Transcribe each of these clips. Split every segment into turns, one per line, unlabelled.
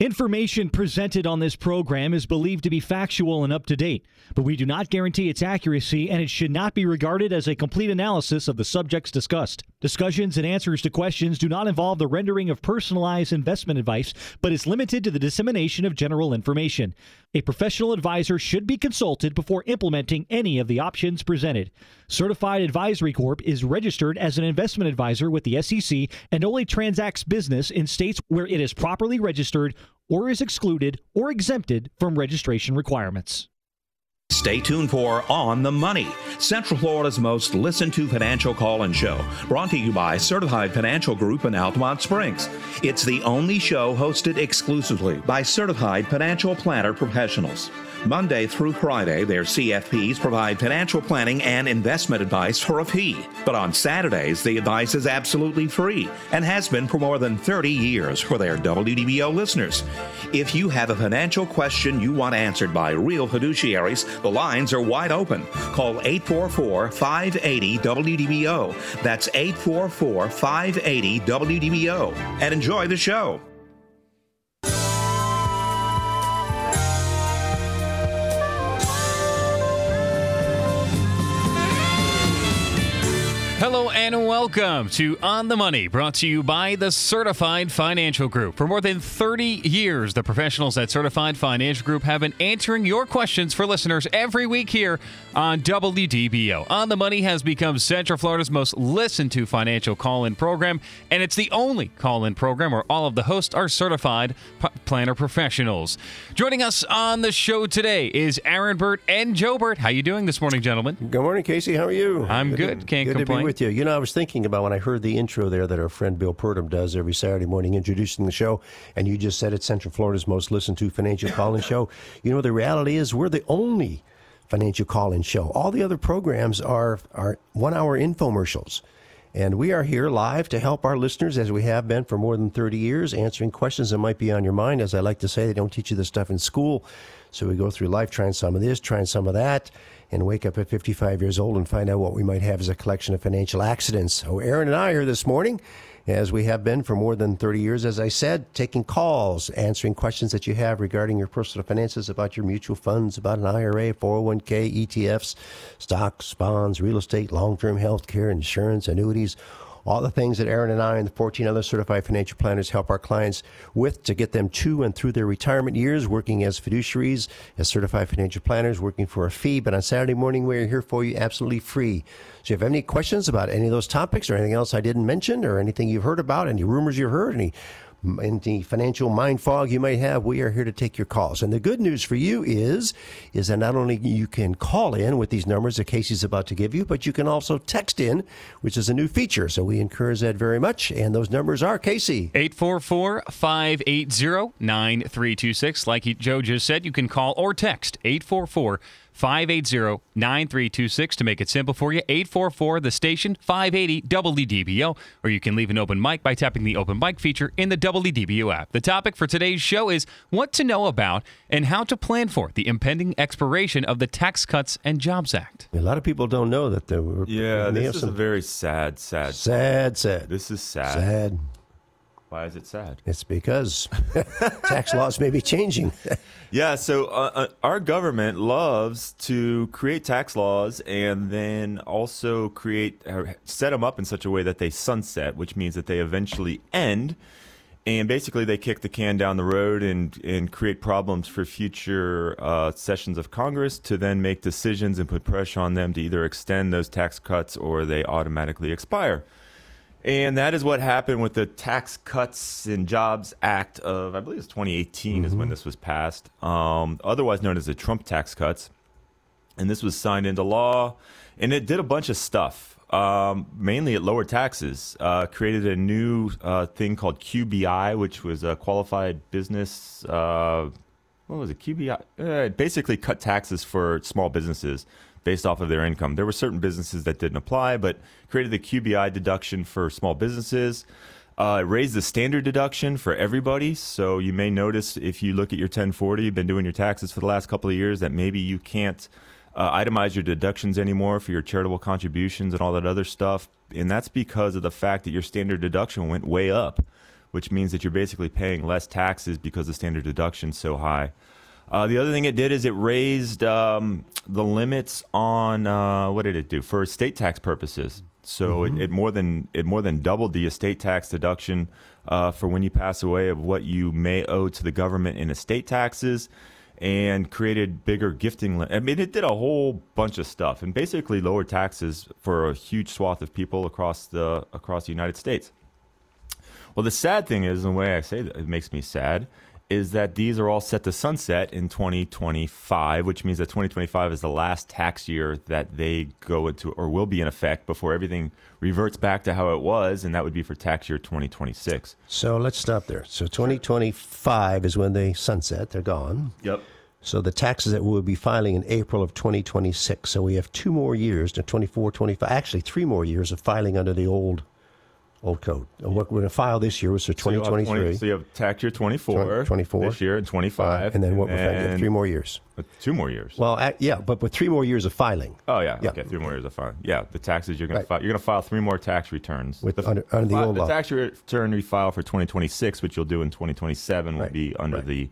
Information presented on this program is believed to be factual and up to date, but we do not guarantee its accuracy and it should not be regarded as a complete analysis of the subjects discussed. Discussions and answers to questions do not involve the rendering of personalized investment advice, but is limited to the dissemination of general information. A professional advisor should be consulted before implementing any of the options presented. Certified Advisory Corp is registered as an investment advisor with the SEC and only transacts business in states where it is properly registered or is excluded or exempted from registration requirements.
Stay tuned for On the Money, Central Florida's most listened to financial call in show, brought to you by Certified Financial Group in Altamonte Springs. It's the only show hosted exclusively by certified financial planner professionals. Monday through Friday, their CFPs provide financial planning and investment advice for a fee. But on Saturdays, the advice is absolutely free and has been for more than 30 years for their WDBO listeners. If you have a financial question you want answered by real fiduciaries, the lines are wide open. Call 844 580 WDBO. That's 844 580 WDBO. And enjoy the show.
Hello and welcome to On the Money, brought to you by the Certified Financial Group. For more than 30 years, the professionals at Certified Financial Group have been answering your questions for listeners every week here on WDBO. On the Money has become Central Florida's most listened to financial call in program, and it's the only call in program where all of the hosts are certified p- planner professionals. Joining us on the show today is Aaron Bert and Joe Bert. How you doing this morning, gentlemen?
Good morning, Casey. How are you?
I'm good.
To,
Can't
good
complain.
With you. You know, I was thinking about when I heard the intro there that our friend Bill Purdom does every Saturday morning introducing the show, and you just said it's Central Florida's most listened to financial call-in show. You know, the reality is we're the only financial call-in show. All the other programs are are one-hour infomercials. And we are here live to help our listeners, as we have been for more than 30 years, answering questions that might be on your mind. As I like to say, they don't teach you this stuff in school. So we go through life trying some of this, trying some of that, and wake up at 55 years old and find out what we might have as a collection of financial accidents. So Aaron and I are here this morning, as we have been for more than 30 years, as I said, taking calls, answering questions that you have regarding your personal finances, about your mutual funds, about an IRA, 401k, ETFs, stocks, bonds, real estate, long-term health care, insurance, annuities, all the things that Aaron and I and the 14 other certified financial planners help our clients with to get them to and through their retirement years, working as fiduciaries, as certified financial planners, working for a fee. But on Saturday morning, we're here for you absolutely free. So if you have any questions about any of those topics or anything else I didn't mention or anything you've heard about, any rumors you've heard, any any financial mind fog you might have, we are here to take your calls. And the good news for you is, is that not only you can call in with these numbers that Casey's about to give you, but you can also text in, which is a new feature. So we encourage that very much. And those numbers are Casey.
844-580-9326. Like Joe just said, you can call or text 844 580 9326 to make it simple for you. 844 the station 580 WDBO, or you can leave an open mic by tapping the open mic feature in the WDBO app. The topic for today's show is what to know about and how to plan for the impending expiration of the Tax Cuts and Jobs Act.
A lot of people don't know that there were.
Yeah, this
have
is
some
a very sad, sad.
sad, sad,
This is sad.
sad.
Why is it sad?
It's because tax laws may be changing.
Yeah, so uh, uh, our government loves to create tax laws and then also create uh, set them up in such a way that they sunset, which means that they eventually end. And basically, they kick the can down the road and, and create problems for future uh, sessions of Congress to then make decisions and put pressure on them to either extend those tax cuts or they automatically expire. And that is what happened with the Tax Cuts and Jobs Act of, I believe it's 2018 is when this was passed, um, otherwise known as the Trump tax cuts. And this was signed into law, and it did a bunch of stuff. Um, mainly it lowered taxes, uh, created a new uh, thing called QBI, which was a qualified business. Uh, what was it? QBI. Uh, it basically cut taxes for small businesses based off of their income. There were certain businesses that didn't apply, but created the QBI deduction for small businesses. Uh, it raised the standard deduction for everybody. So you may notice if you look at your 1040, you've been doing your taxes for the last couple of years, that maybe you can't uh, itemize your deductions anymore for your charitable contributions and all that other stuff. And that's because of the fact that your standard deduction went way up which means that you're basically paying less taxes because the standard deduction's so high. Uh, the other thing it did is it raised um, the limits on uh, what did it do for estate tax purposes. So it, it more than it more than doubled the estate tax deduction uh, for when you pass away of what you may owe to the government in estate taxes, and created bigger gifting. Li- I mean, it did a whole bunch of stuff and basically lowered taxes for a huge swath of people across the across the United States. Well, the sad thing is, and the way I say that, it makes me sad, is that these are all set to sunset in 2025, which means that 2025 is the last tax year that they go into or will be in effect before everything reverts back to how it was, and that would be for tax year 2026.
So let's stop there. So 2025 is when they sunset; they're gone.
Yep.
So the taxes that we'll be filing in April of 2026. So we have two more years to 24, 25, actually three more years of filing under the old old code. And what we're going to file this year was for
So you'll have
2023.
20 So you have tax year 24,
24.
this year, and 25.
and then what we're going
and
three more years.
Uh, two more years.
Well, ac- yeah, but with three more years of filing.
Oh yeah.
Yeah.
okay, three more years of filing. Yeah, the taxes you're gonna file. You're gonna file three more tax returns.
With-
the,
under- under the
fi-
old
the
law.
tax return we file for 2026, which you'll do in 2027, will
Right,
be under
right.
the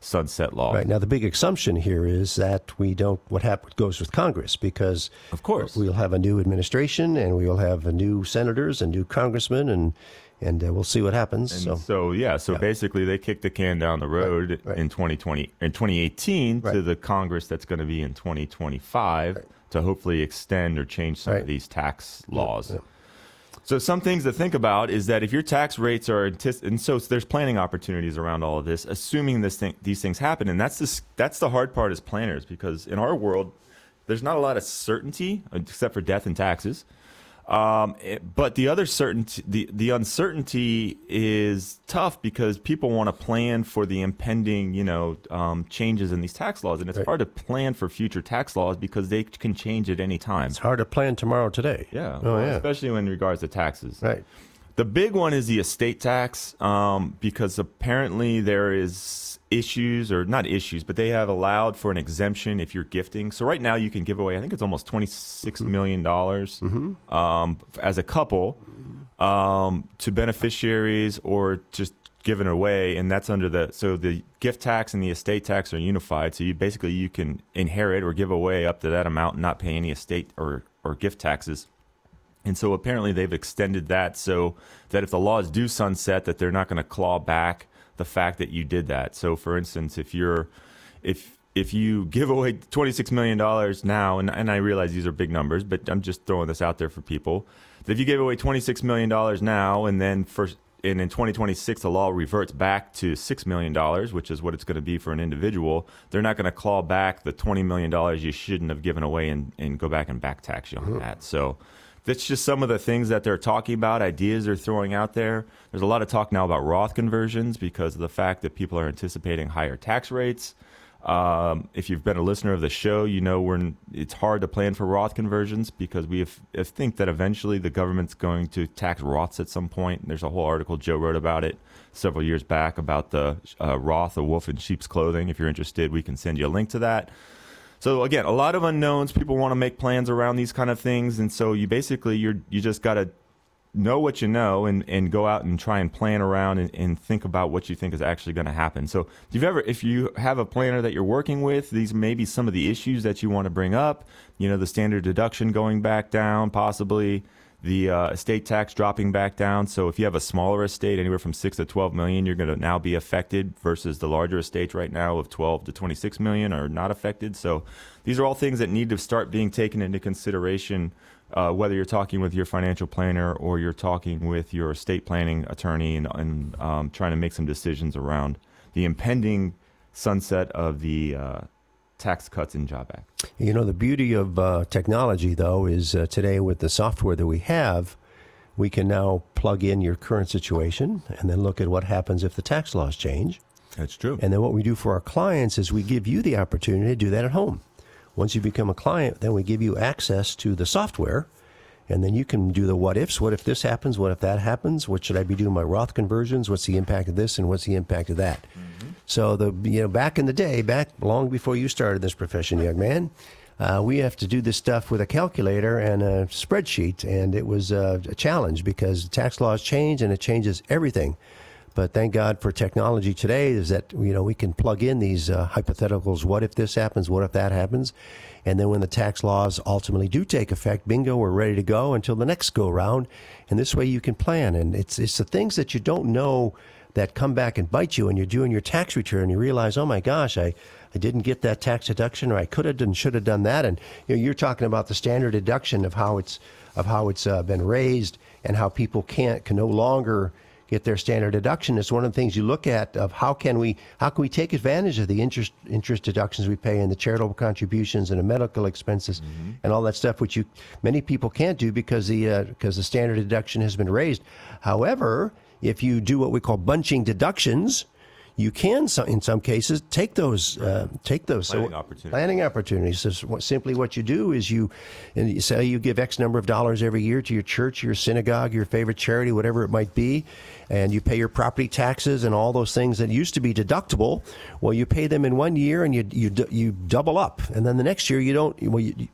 sunset law.
Right now, the big assumption here is that we don't. What happens goes with Congress because,
Of course.
we'll have a new administration and we will have a new senators and new congressmen and and uh, we'll see what happens.
And
so,
so, yeah, so
Yeah.
basically they kicked the can down the road
right.
in 2020 in 2018 to the Congress that's going to be in 2025 to hopefully extend or change some
Right.
of these tax laws.
yeah.
So some things to think about is that if your tax rates are and so there's planning opportunities around all of this, assuming this thing, these things happen, and that's the, that's the hard part as planners because in our world, there's not a lot of certainty except for death and taxes. Um, it- but the other certainty, the, the uncertainty is tough because people want to plan for the impending, you know, um, changes in these tax laws, and it's
Right.
hard to plan for future tax laws because they can change at any time.
it's hard to plan tomorrow today.
Yeah,
Oh
well,
yeah.
especially in regards to taxes.
Right.
The big one is the estate tax um, because apparently there is issues or not issues, but they have allowed for an exemption if you're gifting. So right now you can give away, I think it's almost twenty six million dollars um, as a couple um, to beneficiaries or just given away, and that's under the so the gift tax and the estate tax are unified. So you basically you can inherit or give away up to that amount and not pay any estate or or gift taxes. And so apparently they've extended that so that if the laws do sunset, that they're not going to claw back the fact that you did that. So for instance, if you're if if you give away twenty six million dollars now, and, and I realize these are big numbers, but I'm just throwing this out there for people. That if you give away twenty six million dollars now, and then for and in 2026 the law reverts back to six million dollars, which is what it's going to be for an individual, they're not going to claw back the twenty million dollars you shouldn't have given away and, and go back and back tax you on mm-hmm. that. So that's just some of the things that they're talking about, ideas they're throwing out there. There's a lot of talk now about Roth conversions because of the fact that people are anticipating higher tax rates. Um, if you've been a listener of the show, you know we're it's hard to plan for Roth conversions because we have, I think that eventually the government's going to tax Roths at some point. There's a whole article Joe wrote about it several years back about the uh, Roth, a wolf in sheep's clothing. If you're interested, we can send you a link to that. So again, a lot of unknowns. People want to make plans around these kind of things, and so you basically you're you just got to know what you know and, and go out and try and plan around and, and think about what you think is actually going to happen. So if you've ever if you have a planner that you're working with, these may be some of the issues that you want to bring up. You know, the standard deduction going back down, possibly the uh, estate tax dropping back down. So if you have a smaller estate, anywhere from six to twelve million, you're going to now be affected versus the larger estates right now of twelve to twenty six million are not affected. So these are all things that need to start being taken into consideration. Uh, whether you're talking with your financial planner or you're talking with your estate planning attorney and, and um, trying to make some decisions around the impending sunset of the uh, Tax Cuts and Job Act.
You know, the beauty of uh, technology, though, is uh, today with the software that we have, we can now plug in your current situation and then look at what happens if the tax laws change.
That's true.
And then what we do for our clients is we give you the opportunity to do that at home. Once you become a client, then we give you access to the software. And then you can do the what ifs. What if this happens? What if that happens? What should I be doing my Roth conversions? What's the impact of this and what's the impact of that? So the you know back in the day, back long before you started this profession, young man, uh, we have to do this stuff with a calculator and a spreadsheet, and it was uh, a challenge because tax laws change and it changes everything. But thank God for technology today is that you know we can plug in these uh, hypotheticals. What if this happens? What if that happens? And then when the tax laws ultimately do take effect, bingo, we're ready to go until the next go round. And this way you can plan. And it's it's the things that you don't know that come back and bite you when you're doing your tax return. And you realize, oh my gosh, I I didn't get that tax deduction, or I could have and should have done that. And you know, you're talking about the standard deduction of how it's of how it's uh, been raised and how people can't can no longer get their standard deduction. It's one of the things you look at of how can we how can we take advantage of the interest interest deductions we pay and the charitable contributions and the medical expenses mm-hmm. and all that stuff, which you many people can't do because the because uh, the standard deduction has been raised. However, if you do what we call bunching deductions, you can in some cases take those uh, take those
planning so, opportunities.
Planning opportunities. So simply what you do is you, and you say you give X number of dollars every year to your church, your synagogue, your favorite charity, whatever it might be, and you pay your property taxes and all those things that used to be deductible. Well, you pay them in one year and you you you double up, and then the next year you don't. Well, you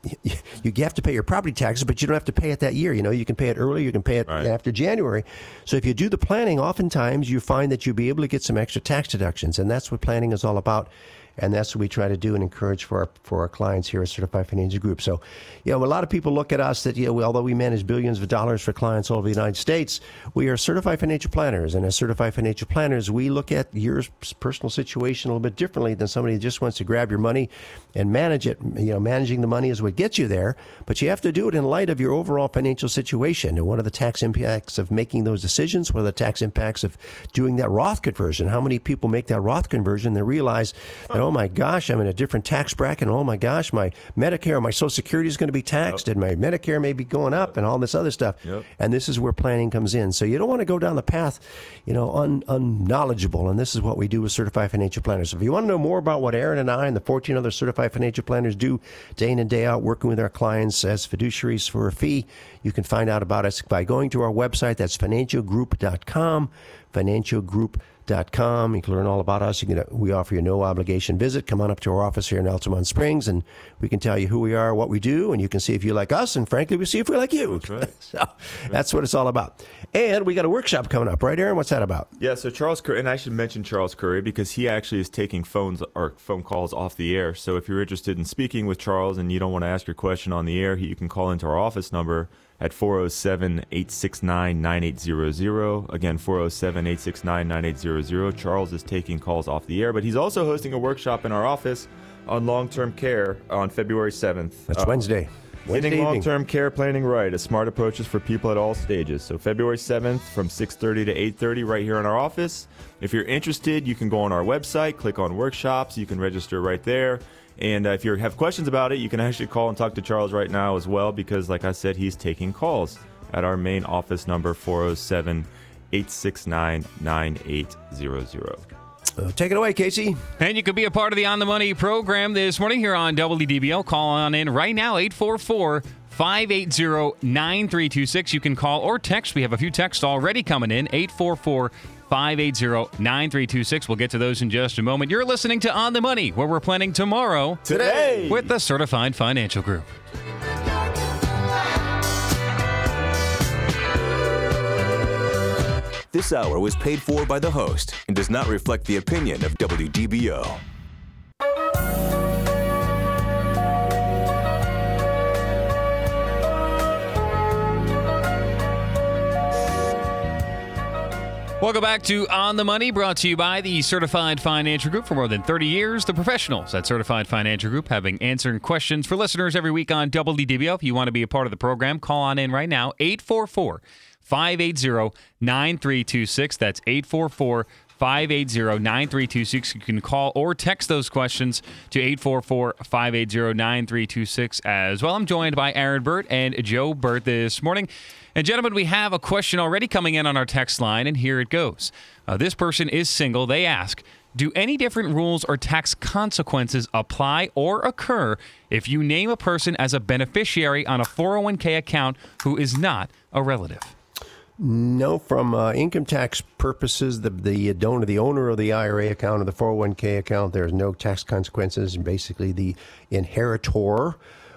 you have to pay your property taxes, but you don't have to pay it that year. You know, you can pay it early, you can pay it right. after January. So if you do the planning, oftentimes you find that you'll be able to get some extra tax deductions, and that's what planning is all about and that's what we try to do and encourage for our for our clients here at Certified Financial Group. So, you know, a lot of people look at us that you know, although we manage billions of dollars for clients all over the United States, we are certified financial planners, and as certified financial planners, we look at your personal situation a little bit differently than somebody who just wants to grab your money and manage it. You know, managing the money is what gets you there, but you have to do it in light of your overall financial situation and what are the tax impacts of making those decisions? What are the tax impacts of doing that Roth conversion? How many people make that Roth conversion and realize that oh my gosh, I'm in a different tax bracket. Oh my gosh, my Medicare, my Social Security is going to be taxed, yep. and my Medicare may be going up, and all this other stuff. Yep. And this is where planning comes in. So you don't want to go down the path, you know, un, unknowledgeable. And this is what we do with certified financial planners. So if you want to know more about what Aaron and I and the 14 other certified financial planners do day in and day out, working with our clients as fiduciaries for a fee, you can find out about us by going to our website. That's financialgroup.com. Financialgroup.com com. You can learn all about us. You can, we offer you a no obligation visit. Come on up to our office here in Altamonte Springs, and we can tell you who we are, what we do, and you can see if you like us. And frankly, we see if we like you.
That's right.
so that's what it's all about. And we got a workshop coming up, right, Aaron? What's that about?
Yeah. So Charles Curry, and I should mention Charles Curry because he actually is taking phones or phone calls off the air. So if you're interested in speaking with Charles and you don't want to ask your question on the air, you can call into our office number at 407 869 9800. Again, 407 869 9800. Charles is taking calls off the air, but he's also hosting a workshop in our office on long term care on February 7th.
That's uh, Wednesday.
Wednesday Getting long-term care planning right, a smart approaches for people at all stages. So February 7th from 6:30 to 8:30 right here in our office. If you're interested, you can go on our website, click on workshops, you can register right there. And uh, if you have questions about it, you can actually call and talk to Charles right now as well, because, like I said, he's taking calls at our main office number 407 869 9800.
Uh, take it away, Casey.
And you could be a part of the On the Money program this morning here on WDBO. Call on in right now, 844 580 9326. You can call or text. We have a few texts already coming in, 844 580 9326. We'll get to those in just a moment. You're listening to On the Money, where we're planning tomorrow
today
with the Certified Financial Group.
This hour was paid for by the host and does not reflect the opinion of WDBO.
Welcome back to On the Money, brought to you by the Certified Financial Group. For more than 30 years, the professionals at Certified Financial Group have been answering questions for listeners every week on WDBO. If you want to be a part of the program, call on in right now, 844 580 9326. That's 844 580 9326. You can call or text those questions to 844 580 9326 as well. I'm joined by Aaron Bert and Joe Bert this morning. And, gentlemen, we have a question already coming in on our text line, and here it goes. Uh, this person is single. They ask Do any different rules or tax consequences apply or occur if you name a person as a beneficiary on a 401k account who is not a relative?
No, from uh, income tax purposes, the the donor, the owner of the IRA account or the 401k account, there's no tax consequences. And basically, the inheritor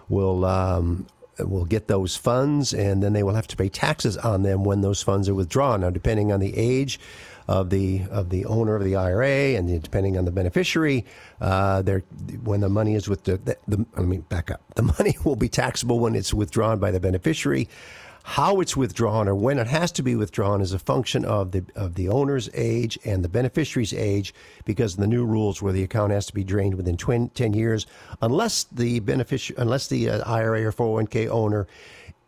will um, will get those funds, and then they will have to pay taxes on them when those funds are withdrawn. Now, depending on the age of the of the owner of the IRA and the, depending on the beneficiary, uh, there when the money is with the, the, the I mean back up, the money will be taxable when it's withdrawn by the beneficiary. How it's withdrawn or when it has to be withdrawn is a function of the of the owner's age and the beneficiary's age, because of the new rules where the account has to be drained within 20, 10 years, unless the beneficiary, unless the uh, IRA or 401k owner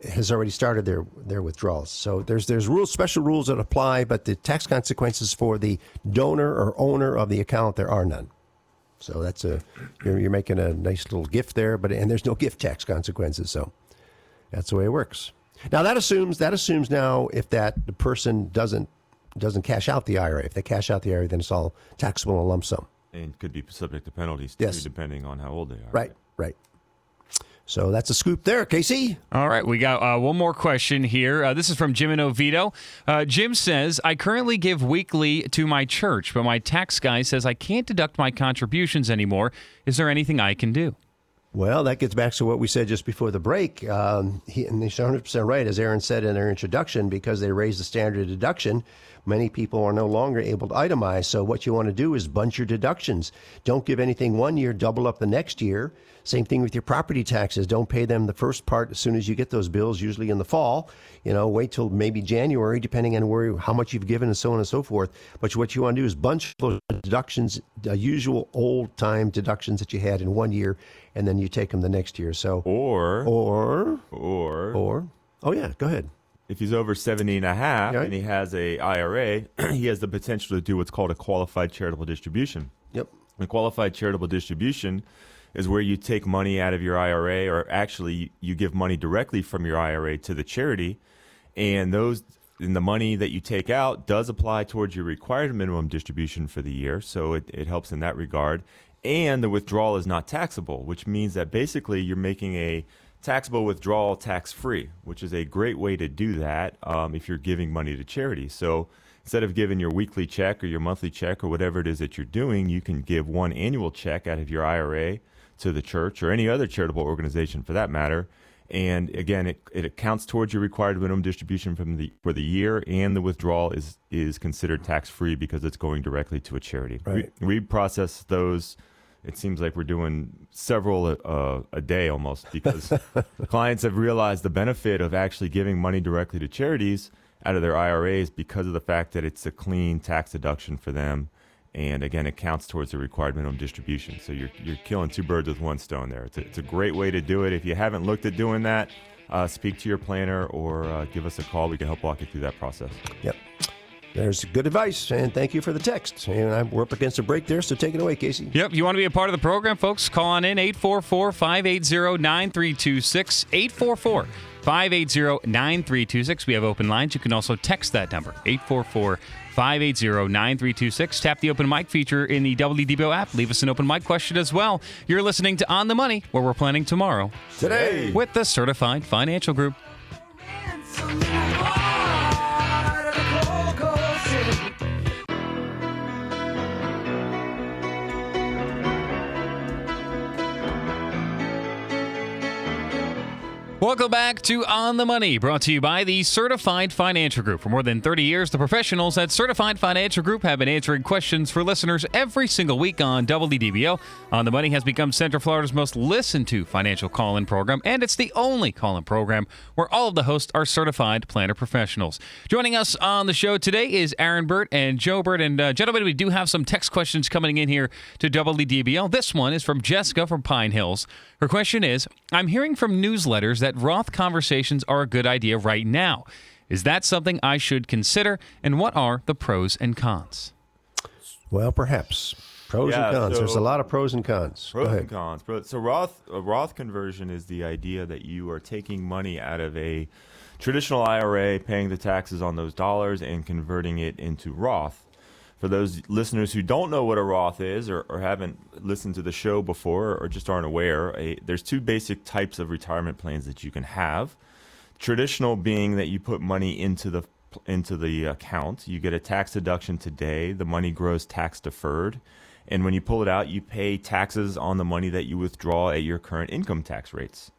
has already started their their withdrawals. So there's there's rules, special rules that apply, but the tax consequences for the donor or owner of the account there are none. So that's a you're, you're making a nice little gift there, but and there's no gift tax consequences. So that's the way it works. Now that assumes that assumes now if that the person doesn't doesn't cash out the IRA, if they cash out the IRA, then it's all taxable in a lump sum.
And could be subject to penalties too,
Yes.
depending on how old they are.
Right, right. So that's a scoop there, Casey.
All right, we got uh, one more question here. Uh, this is from Jim in Oviedo. Uh, Jim says, I currently give weekly to my church, but my tax guy says I can't deduct my contributions anymore. Is there anything I can do?
Well, that gets back to what we said just before the break. Um, he, and he's 100% right, as Aaron said in our introduction, because they raised the standard deduction. Many people are no longer able to itemize. So, what you want to do is bunch your deductions. Don't give anything one year, double up the next year. Same thing with your property taxes. Don't pay them the first part as soon as you get those bills, usually in the fall. You know, wait till maybe January, depending on where how much you've given and so on and so forth. But what you want to do is bunch those deductions, the usual old time deductions that you had in one year, and then you take them the next year. So,
Or,
or,
or,
or, oh yeah, go ahead.
if he's over 70 and a half
Right.
and he has a IRA, he has the potential to do what's called a qualified charitable distribution.
Yep.
A qualified charitable distribution is where you take money out of your IRA, or actually you give money directly from your IRA to the charity, and those and the money that you take out does apply towards your required minimum distribution for the year, so it, it helps in that regard. And the withdrawal is not taxable, which means that basically you're making a taxable withdrawal tax free, which is a great way to do that um, if you're giving money to charity. So instead of giving your weekly check or your monthly check or whatever it is that you're doing, you can give one annual check out of your IRA to the church or any other charitable organization for that matter. And again, it, it accounts towards your required minimum distribution from the for the year, and the withdrawal is is considered tax free because it's going directly to a charity.
Right.
We, we process those. It seems like we're doing several uh, a day almost because clients have realized the benefit of actually giving money directly to charities out of their IRAs because of the fact that it's a clean tax deduction for them. And again, it counts towards the required minimum distribution. So you're, you're killing two birds with one stone there. It's a, it's a great way to do it. If you haven't looked at doing that, uh, speak to your planner or uh, give us a call. We can help walk you through that process.
Yep. There's good advice, and thank you for the text. And I'm, we're up against a break there, so take it away, Casey.
Yep, you want to be a part of the program, folks? Call on in 844 580 9326. 844 580 9326. We have open lines. You can also text that number 844 580 9326. Tap the open mic feature in the WDBO app. Leave us an open mic question as well. You're listening to On the Money, where we're planning tomorrow
Today.
with the Certified Financial Group. Welcome back to On the Money, brought to you by the Certified Financial Group. For more than 30 years, the professionals at Certified Financial Group have been answering questions for listeners every single week on WDBO. On the Money has become Central Florida's most listened to financial call in program, and it's the only call in program where all of the hosts are certified planner professionals. Joining us on the show today is Aaron Bert and Joe Bert. And, uh, gentlemen, we do have some text questions coming in here to WDBL. This one is from Jessica from Pine Hills. Her question is I'm hearing from newsletters that Roth conversations are a good idea right now. Is that something I should consider? And what are the pros and cons?
Well, perhaps. Pros
Yeah,
and cons. There's a lot of pros and cons.
Pros
Go
and cons. So Roth a Roth conversion is the idea that you are taking money out of a traditional IRA, paying the taxes on those dollars, and converting it into Roth. For those listeners who don't know what a Roth is or, or haven't listened to the show before or just aren't aware, a, there's two basic types of retirement plans that you can have. Traditional being that you put money into the into the account, you get a tax deduction today. The money grows tax deferred, and when you pull it out, you pay taxes on the money that you withdraw at your current income tax rates.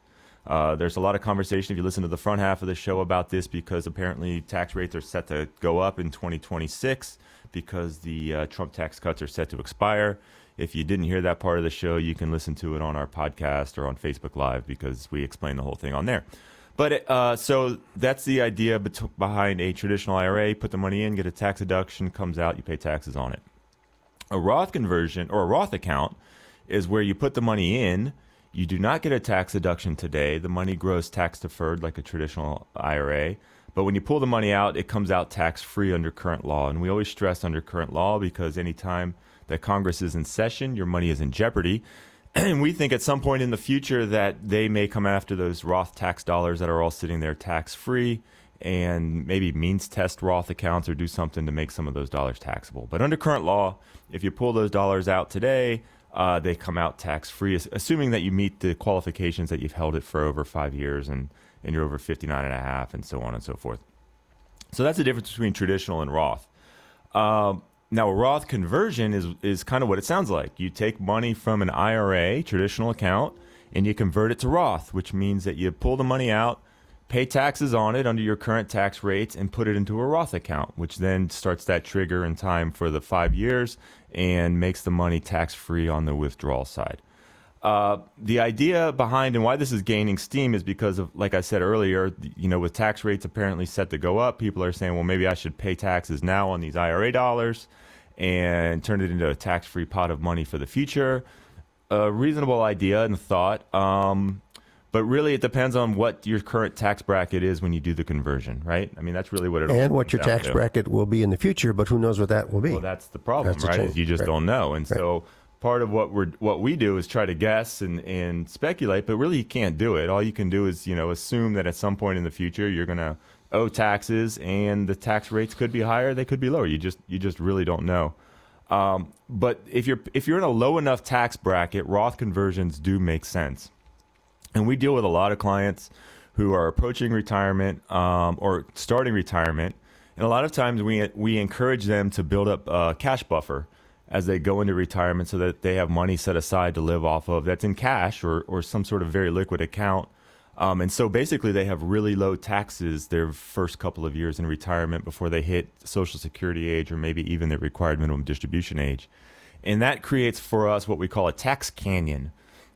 Uh, there's a lot of conversation if you listen to the front half of the show about this because apparently tax rates are set to go up in 2026 because the uh, Trump tax cuts are set to expire. If you didn't hear that part of the show, you can listen to it on our podcast or on Facebook Live because we explain the whole thing on there. But uh, so that's the idea bet- behind a traditional IRA. Put the money in, get a tax deduction, comes out, you pay taxes on it. A Roth conversion or a Roth account is where you put the money in. You do not get a tax deduction today. The money grows tax deferred like a traditional IRA. But when you pull the money out, it comes out tax free under current law. And we always stress under current law because anytime that Congress is in session, your money is in jeopardy. And we think at some point in the future that they may come after those Roth tax dollars that are all sitting there tax free and maybe means test Roth accounts or do something to make some of those dollars taxable. But under current law, if you pull those dollars out today, uh, they come out tax free, assuming that you meet the qualifications that you've held it for over five years and, and you're over 59 and a half and so on and so forth. So that's the difference between traditional and Roth. Um, now, a Roth conversion is, is kind of what it sounds like. You take money from an IRA, traditional account, and you convert it to Roth, which means that you pull the money out, pay taxes on it under your current tax rates, and put it into a Roth account, which then starts that trigger in time for the five years and makes the money tax free on the withdrawal side. Uh, the idea behind and why this is gaining steam is because of, like I said earlier, you know, with tax rates apparently set to go up, people are saying, well, maybe I should pay taxes now on these IRA dollars and turn it into a tax free pot of money for the future. A reasonable idea and thought. Um, but really, it depends on what your current tax bracket is when you do the conversion, right? I mean, that's really what it.
And what your tax
to.
bracket will be in the future, but who knows what that will be?
Well, that's the problem,
That's
right? You just
Right.
don't know, and
Right.
so part of what we're what we do is try to guess and and speculate, but really you can't do it. All you can do is you know assume that at some point in the future you're going to owe taxes, and the tax rates could be higher, they could be lower. You just you just really don't know. Um, but if you're if you're in a low enough tax bracket, Roth conversions do make sense. And we deal with a lot of clients who are approaching retirement um, or starting retirement. And a lot of times we, we encourage them to build up a cash buffer as they go into retirement so that they have money set aside to live off of that's in cash or, or some sort of very liquid account. Um, and so basically, they have really low taxes their first couple of years in retirement before they hit Social Security age or maybe even the required minimum distribution age. And that creates for us what we call a tax canyon.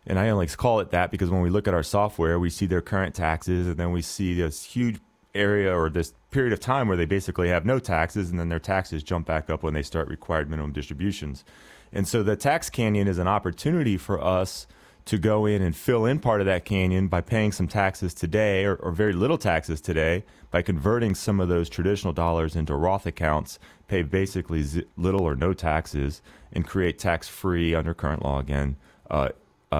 And I only call it that because when we look at our software, we see their current taxes, and then we see this huge area or this period of time where they basically have no taxes, and then their taxes jump back up when they start required minimum distributions. And so the tax canyon is an opportunity for us to go in and fill in part of that canyon by paying some taxes today or, or very little taxes today by converting some of those traditional dollars into Roth accounts, pay basically z- little or no taxes, and create tax free under current law again. Uh,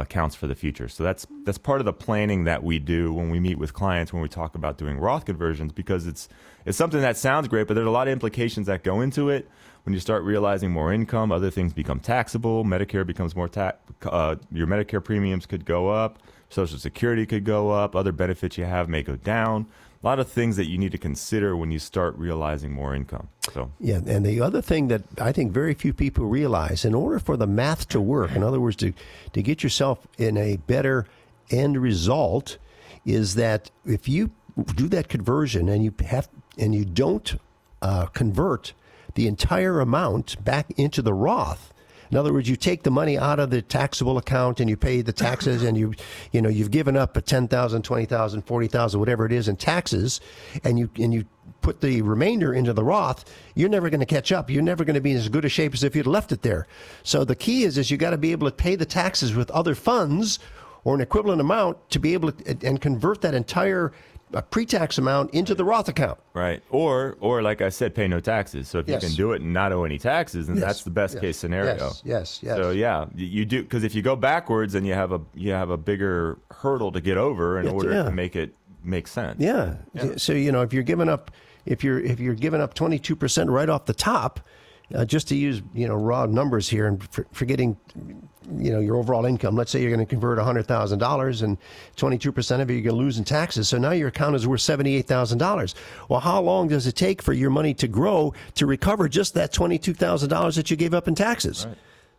accounts for the future. So that's that's part of the planning that we do when we meet with clients when we talk about doing Roth conversions because it's it's something that sounds great, but there's a lot of implications that go into it. When you start realizing more income, other things become taxable. Medicare becomes more tax. Uh, your Medicare premiums could go up. Social Security could go up. Other benefits you have may go down. A lot of things that you need to consider when you start realizing more income. So
Yeah, and the other thing that I think very few people realize, in order for the math to work, in other words, to, to get yourself in a better end result, is that if you do that conversion and you have and you don't uh, convert the entire amount back into the Roth. In other words, you take the money out of the taxable account and you pay the taxes and you, you know, you've given up a 10,000, 20,000, 40,000, whatever it is in taxes and you, and you put the remainder into the Roth, you're never going to catch up. You're never going to be in as good a shape as if you'd left it there. So the key is, is you got to be able to pay the taxes with other funds or an equivalent amount to be able to, and convert that entire uh, pre-tax amount into the Roth account.
Right. Or or like I said, pay no taxes. So if
Yes.
you can do it and not owe any taxes, then
Yes.
that's the best
Yes.
case scenario.
Yes. Yes. Yes.
So yeah, you do because if you go backwards, then you have a you have a bigger hurdle to get over in
Yeah,
order
yeah.
to make it make sense.
Yeah. So you know, if you're giving up, if you're if you're giving up 22 percent right off the top, uh, just to use you know raw numbers here and for, forgetting, you know, your overall income. Let's say you're going to convert hundred thousand dollars, and 22 percent of it you're going to lose in taxes. So now your account is worth 78 thousand dollars. Well, how long does it take for your money to grow to recover just that 22 thousand dollars that you gave up in taxes?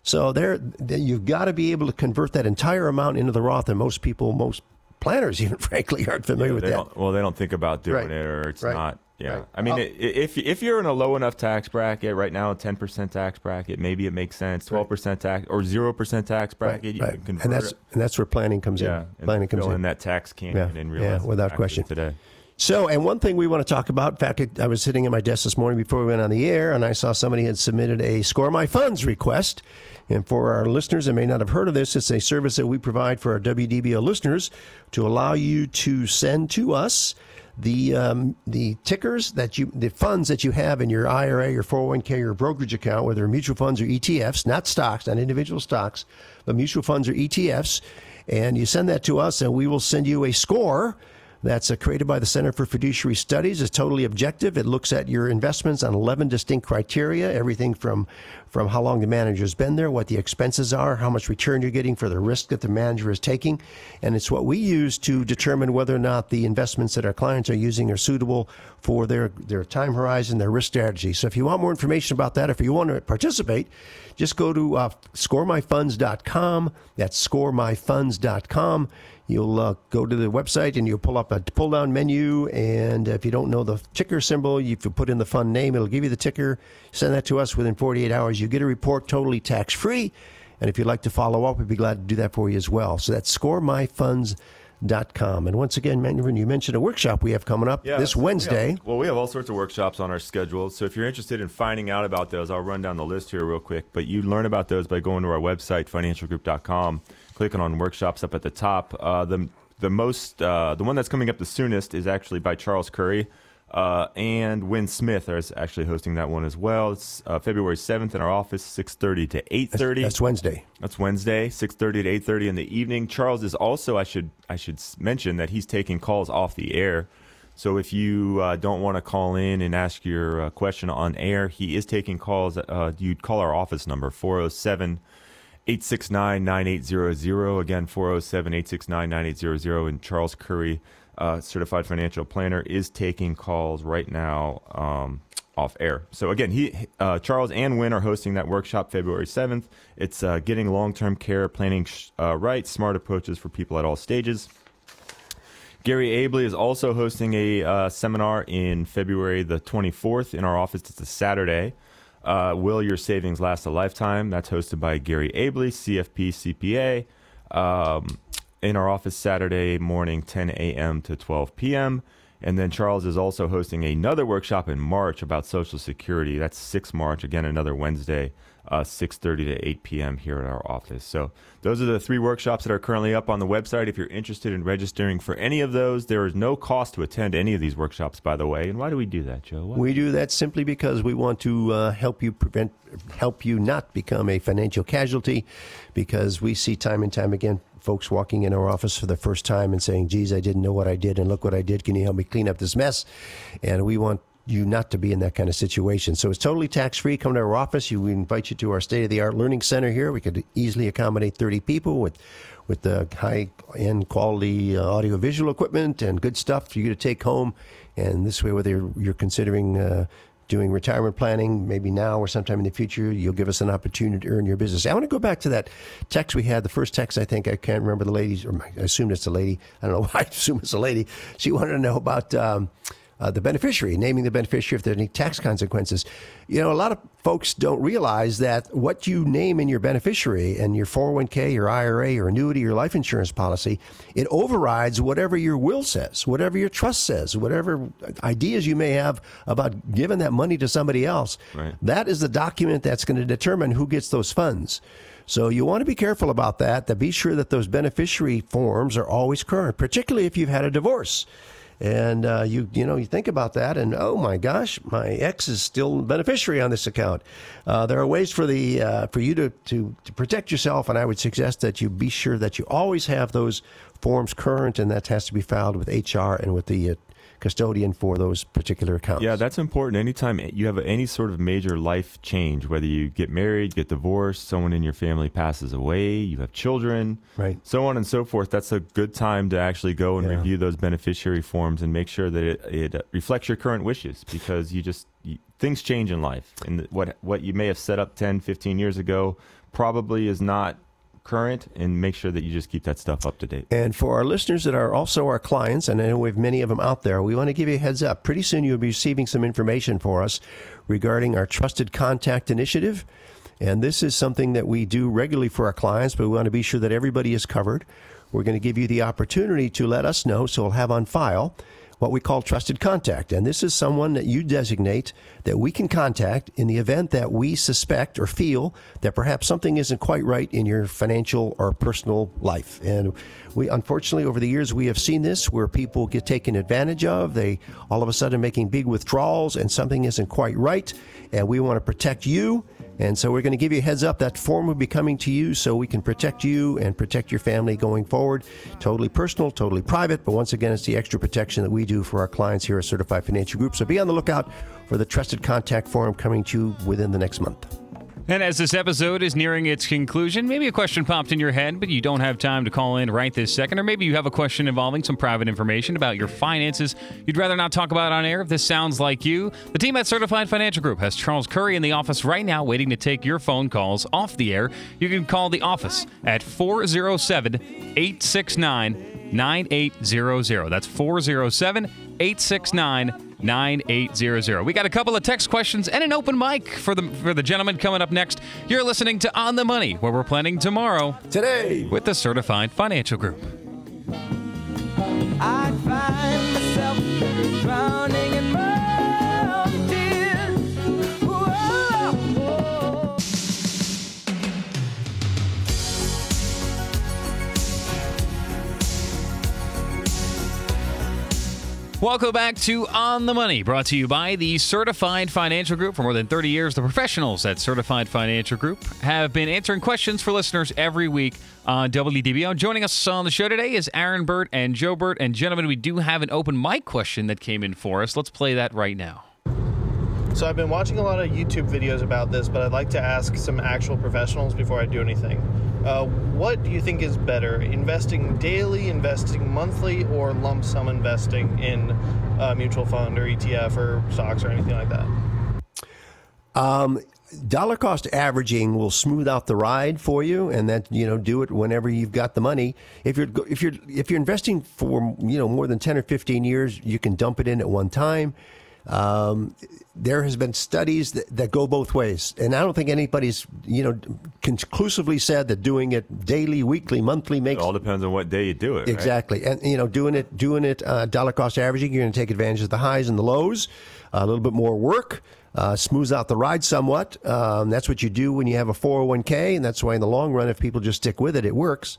So there, you've got to be able to convert that entire amount into the Roth, and most people, most planners, even frankly, aren't familiar with
they
that.
well, they don't think about doing
Right.
it, or it's
Right.
not. Yeah,
Right.
I mean,
uh,
i if if you're in a low enough tax bracket right now, a ten percent tax bracket, maybe it makes sense. Twelve percent tax or zero percent tax
Right,
bracket, you
right.
can convert
and that's
it.
and that's where planning comes
yeah,
in. Planning comes in.
in that tax canyon
Yeah,
and
yeah,
realize it's
without question.
today.
So, and one thing we want to talk about, in fact, I was sitting at my desk this morning before we went on the air, and I saw somebody had submitted a Score My Funds request. And for our listeners that may not have heard of this, it's a service that we provide for our WDBO listeners to allow you to send to us the um, the tickers that you the funds that you have in your IRA, your 401k, your brokerage account, whether mutual funds or ETFs, not stocks, not individual stocks, but mutual funds or ETFs, and you send that to us, and we will send you a score that's uh, created by the Center for Fiduciary Studies. It's totally objective. It looks at your investments on 11 distinct criteria, everything from from how long the manager's been there, what the expenses are, how much return you're getting for the risk that the manager is taking, and it's what we use to determine whether or not the investments that our clients are using are suitable for their their time horizon, their risk strategy. So if you want more information about that, if you want to participate, just go to uh, scoremyfunds.com. That's scoremyfunds.com. You'll uh, go to the website and you'll pull up a pull down menu. And if you don't know the ticker symbol, if you put in the fund name, it'll give you the ticker. Send that to us within 48 hours. You get a report totally tax free. And if you'd like to follow up, we'd be glad to do that for you as well. So that's scoremyfunds.com. And once again, Mandarin, you mentioned a workshop we have coming up
Yeah,
this
so we have-
Wednesday.
well, we have all sorts of workshops on our schedule. So if you're interested in finding out about those, I'll run down the list here real quick. But you learn about those by going to our website, financialgroup.com, clicking on workshops up at the top. Uh, the the most uh, the one that's coming up the soonest is actually by Charles Curry. Uh, and Win Smith is actually hosting that one as well. It's uh, February 7th in our office, 6.30 to 8.30.
That's Wednesday.
That's Wednesday, six thirty to eight thirty in the evening. Charles is also. I should I should mention that he's taking calls off the air. So if you uh, don't want to call in and ask your uh, question on air, he is taking calls. Uh, you'd call our office number 407 869 9800. Again, 407 869 9800. And Charles Curry, uh, certified financial planner, is taking calls right now um, off air. So again, he, uh, Charles and Wynn are hosting that workshop February 7th. It's uh, getting long term care planning uh, right, smart approaches for people at all stages. Gary Abley is also hosting a uh, seminar in February the 24th in our office. It's a Saturday. Uh, Will Your Savings Last a Lifetime? That's hosted by Gary Abley, CFP CPA, um, in our office Saturday morning, 10 a.m. to 12 p.m. And then Charles is also hosting another workshop in March about Social Security. That's 6 March, again, another Wednesday, uh, 6.30 to 8 p.m. here at our office. So those are the three workshops that are currently up on the website. If you're interested in registering for any of those, there is no cost to attend any of these workshops, by the way. And why do we do that, Joe? Why-
We do that simply because we want to uh, help you prevent, help you not become a financial casualty, because we see time and time again folks walking in our office for the first time and saying, "Geez, I didn't know what I did, and look what I did. Can you help me clean up this mess?" And we want you not to be in that kind of situation. So it's totally tax free. Come to our office. We invite you to our state of the art learning center here. We could easily accommodate 30 people with with the high end quality uh, audio visual equipment and good stuff for you to take home. And this way, whether you're, you're considering uh, doing retirement planning, maybe now or sometime in the future, you'll give us an opportunity to earn your business. I want to go back to that text we had. The first text, I think, I can't remember the lady's, or I assume it's a lady. I don't know why I assume it's a lady. She wanted to know about. Um, uh, the beneficiary, naming the beneficiary if there are any tax consequences. You know, a lot of folks don't realize that what you name in your beneficiary and your 401k, your IRA, your annuity, your life insurance policy, it overrides whatever your will says, whatever your trust says, whatever ideas you may have about giving that money to somebody else.
Right.
That is the document that's going to determine who gets those funds. So you want to be careful about that. To be sure that those beneficiary forms are always current, particularly if you've had a divorce and uh, you you know you think about that and oh my gosh my ex is still beneficiary on this account. Uh, there are ways for the uh, for you to, to to protect yourself and I would suggest that you be sure that you always have those forms current and that has to be filed with HR and with the uh, custodian for those particular accounts
Yeah, that's important. Anytime you have any sort of major life change, whether you get married, get divorced, someone in your family passes away, you have children,
Right.
so on and so forth, that's a good time to actually go and
Yeah.
review those beneficiary forms and make sure that it, it uh, reflects your current wishes because you just you, things change in life. And what what you may have set up 10, 15 years ago probably is not current and make sure that you just keep that stuff up to date.
And for our listeners that are also our clients, and I know we have many of them out there, we want to give you a heads up. Pretty soon you'll be receiving some information for us regarding our Trusted Contact Initiative. And this is something that we do regularly for our clients, but we want to be sure that everybody is covered. We're going to give you the opportunity to let us know, so we'll have on file what we call trusted contact. And this is someone that you designate that we can contact in the event that we suspect or feel that perhaps something isn't quite right in your financial or personal life. And we, unfortunately, over the years, we have seen this where people get taken advantage of. They all of a sudden making big withdrawals and something isn't quite right. And we want to protect you. And so we're going to give you a heads up that form will be coming to you so we can protect you and protect your family going forward. Totally personal, totally private, but once again, it's the extra protection that we do for our clients here at Certified Financial Group. So be on the lookout for the Trusted Contact form coming to you within the next month.
And as this episode is nearing its conclusion, maybe a question popped in your head, but you don't have time to call in right this second, or maybe you have a question involving some private information about your finances you'd rather not talk about on air. If this sounds like you, the team at Certified Financial Group has Charles Curry in the office right now waiting to take your phone calls off the air. You can call the office at 407 869 9800. That's 407 869 9800. We got a couple of text questions and an open mic for the for the gentleman coming up next. You're listening to On the Money, where we're planning tomorrow
Today,
with the Certified Financial Group. Welcome back to On the Money, brought to you by the Certified Financial Group. For more than 30 years, the professionals at Certified Financial Group have been answering questions for listeners every week on WDBO. Joining us on the show today is Aaron Bert and Joe Bert. And gentlemen, we do have an open mic question that came in for us. Let's play that right now.
So I've been watching a lot of YouTube videos about this, but I'd like to ask some actual professionals before I do anything. Uh, what do you think is better, investing daily, investing monthly, or lump sum investing in a mutual fund or ETF or stocks or anything like that?
Um, dollar cost averaging will smooth out the ride for you, and that you know do it whenever you've got the money. If you're if you're if you're investing for you know more than ten or fifteen years, you can dump it in at one time. Um, there has been studies that, that go both ways, and I don't think anybody's you know conclusively said that doing it daily, weekly, monthly makes.
It all depends on what day you do it. right?
Exactly, and you know, doing it, doing it, uh, dollar cost averaging, you're going to take advantage of the highs and the lows. a little bit more work, uh, smooths out the ride somewhat. Um, that's what you do when you have a 401k, and that's why in the long run, if people just stick with it, it works.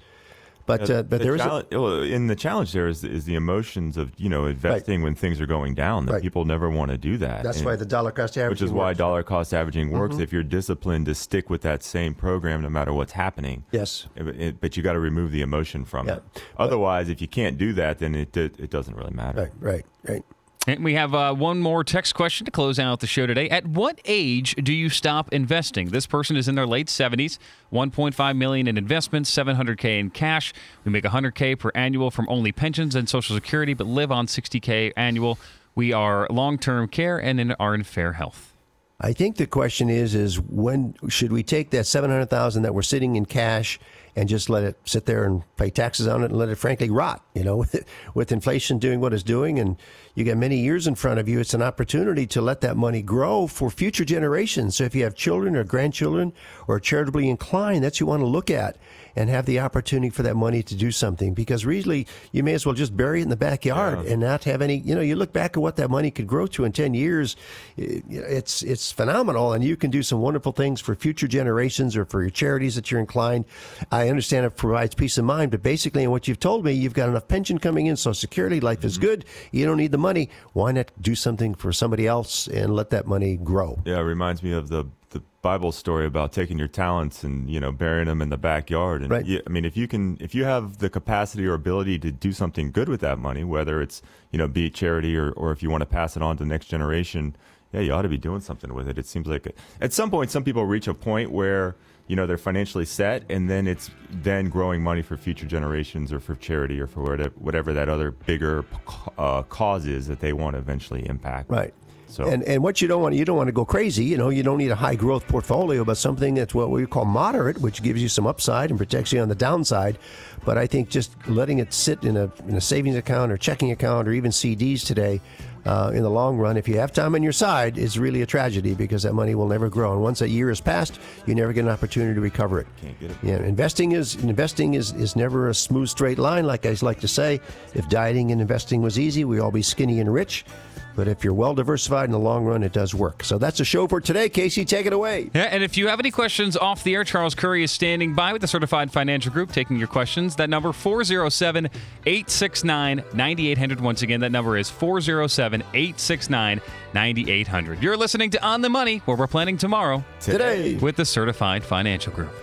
But uh, but
the
there is a,
challenge, well, in the challenge there is is the emotions of you know investing when things are going down that
Right.
people never want to do that.
that's
And-
why the dollar cost averaging.
which is why
works.
dollar cost averaging works
Mm-hmm.
if you're disciplined to stick with that same program no matter what's happening.
Yes.
It- it- but you got to remove the emotion from
Yeah.
it. Otherwise, if you can't do that, then it it, it doesn't really matter.
Right, right, right.
And we have uh, one more text question to close out the show today. At what age do you stop investing? This person is in their late 70s, 1.5 million in investments, 700k in cash. We make 100k per annual from only pensions and social security, but live on 60k annual. We are long-term care and in, are in fair health.
I think the question is is when should we take that seven hundred thousand that we're sitting in cash and just let it sit there and pay taxes on it and let it frankly rot? You know, with, with inflation doing what it's doing, and you got many years in front of you, it's an opportunity to let that money grow for future generations. So if you have children or grandchildren or charitably inclined, that's you want to look at and have the opportunity for that money to do something. Because really, you may as well just bury it in the backyard and not have any. You know, you look back at what that money could grow to in ten years. it- It's it's phenomenal, and you can do some wonderful things for future generations or for your charities that you're inclined. I understand it provides peace of mind, but basically, in what you've told me, you've got enough pension coming in, Social Security, life is mm-hmm. good. You don't need the money. Why not do something for somebody else and let that money grow?
Yeah, it reminds me of the the Bible story about taking your talents and you know burying them in the backyard. And
Right.
you, I mean, if you can, if you have the capacity or ability to do something good with that money, whether it's you know be it charity or or if you want to pass it on to the next generation, yeah, you ought to be doing something with it. It seems like at some point, some people reach a point where you know they're financially set, and then it's then growing money for future generations or for charity or for whatever, whatever that other bigger uh, cause is that they want to eventually impact.
Right.
So
And and what you don't want you don't want to go crazy. You know, you don't need a high growth portfolio, but something that's what we call moderate, which gives you some upside and protects you on the downside. But I think just letting it sit in a in a savings account or checking account or even CDs today. Uh, in the long run, if you have time on your side, is really a tragedy because that money will never grow. And once a year has passed, you never get an opportunity to recover it.
Can't get it
Yeah, investing is investing is, is never a smooth straight line. Like I like to say, if dieting and investing was easy, we'd all be skinny and rich. But if you're well diversified in the long run, it does work. So that's the show for today. Casey, take it away.
Yeah, and if you have any questions off the air, Charles Curry is standing by with the Certified Financial Group taking your questions. That number 407 869 9800. Once again, that number is 407 869 9800. You're listening to On the Money, where we're planning tomorrow
today
with the Certified Financial Group.